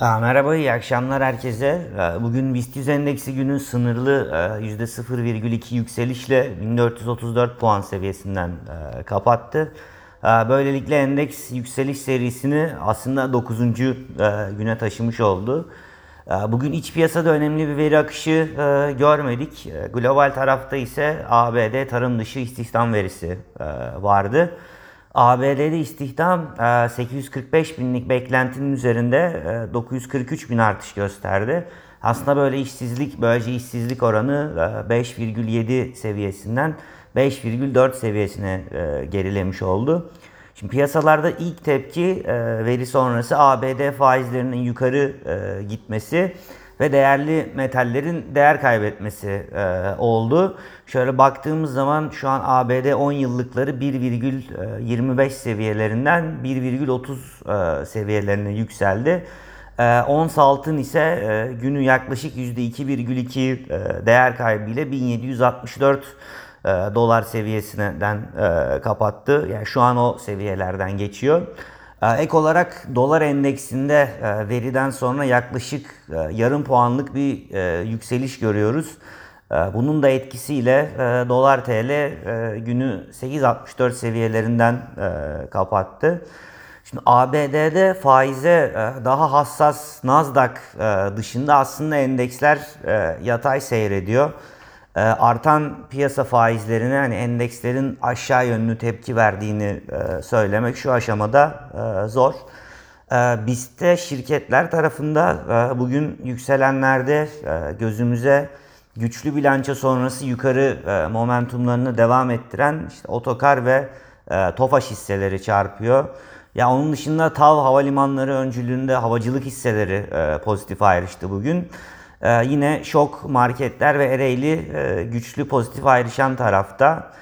Aa, Merhaba, iyi akşamlar herkese. Ee, Bugün BIST 100 endeksi günün sınırlı e, %0,2 yükselişle 1434 puan seviyesinden e, kapattı. Ee, Böylelikle endeks yükseliş serisini aslında 9. e, güne taşımış oldu. Ee, Bugün iç piyasada önemli bir veri akışı e, görmedik. E, Global tarafta ise ABD tarım dışı istihdam verisi e, vardı. ABD'de istihdam e, 845 binlik beklentinin üzerinde e, 943 bin artış gösterdi. Aslında böyle işsizlik, böylece işsizlik oranı e, 5,7 seviyesinden 5,4 seviyesine e, gerilemiş oldu. Şimdi piyasalarda ilk tepki e, veri sonrası ABD faizlerinin yukarı e, gitmesi ve değerli metallerin değer kaybetmesi e, oldu. Şöyle baktığımız zaman şu an ABD 10 yıllıkları 1,25 seviyelerinden 1,30 e, seviyelerine yükseldi. E, ons altın ise e, günü yaklaşık %2,2 e, değer kaybıyla 1764 e, dolar seviyesinden e, kapattı. Yani şu an o seviyelerden geçiyor. E, Ek olarak dolar endeksinde e, veriden sonra yaklaşık e, yarım puanlık bir e, yükseliş görüyoruz. Bunun da etkisiyle dolar TL günü 8.64 seviyelerinden kapattı. Şimdi ABD'de faize daha hassas Nasdaq dışında aslında endeksler yatay seyrediyor. E, Artan piyasa faizlerine hani endekslerin aşağı yönlü tepki verdiğini e, söylemek şu aşamada e, zor. E, BIST'te şirketler tarafında e, bugün yükselenlerde gözümüze güçlü bilanço sonrası yukarı momentumlarını devam ettiren işte Otokar ve e, Tofaş hisseleri çarpıyor. Ya onun dışında TAV havalimanları öncülüğünde havacılık hisseleri pozitif ayrıştı bugün. E, yine şok marketler ve Ereğli e, güçlü pozitif ayrışan tarafta.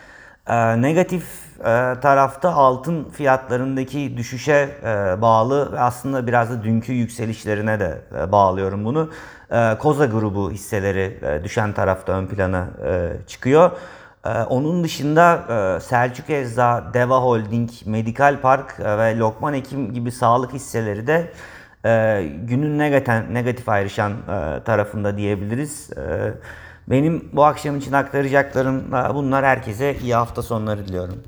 E, negatif e, tarafta altın fiyatlarındaki düşüşe e, bağlı ve aslında biraz da dünkü yükselişlerine de e, bağlıyorum bunu. E, Koza grubu hisseleri e, düşen tarafta ön plana e, çıkıyor. Ee, Onun dışında e, Selçuk Ecza, Deva Holding, Medikal Park e, ve Lokman Hekim gibi sağlık hisseleri de e, günün negatif, negatif ayrışan e, tarafında diyebiliriz. E, Benim bu akşam için aktaracaklarım e, bunlar. Herkese iyi hafta sonları diliyorum.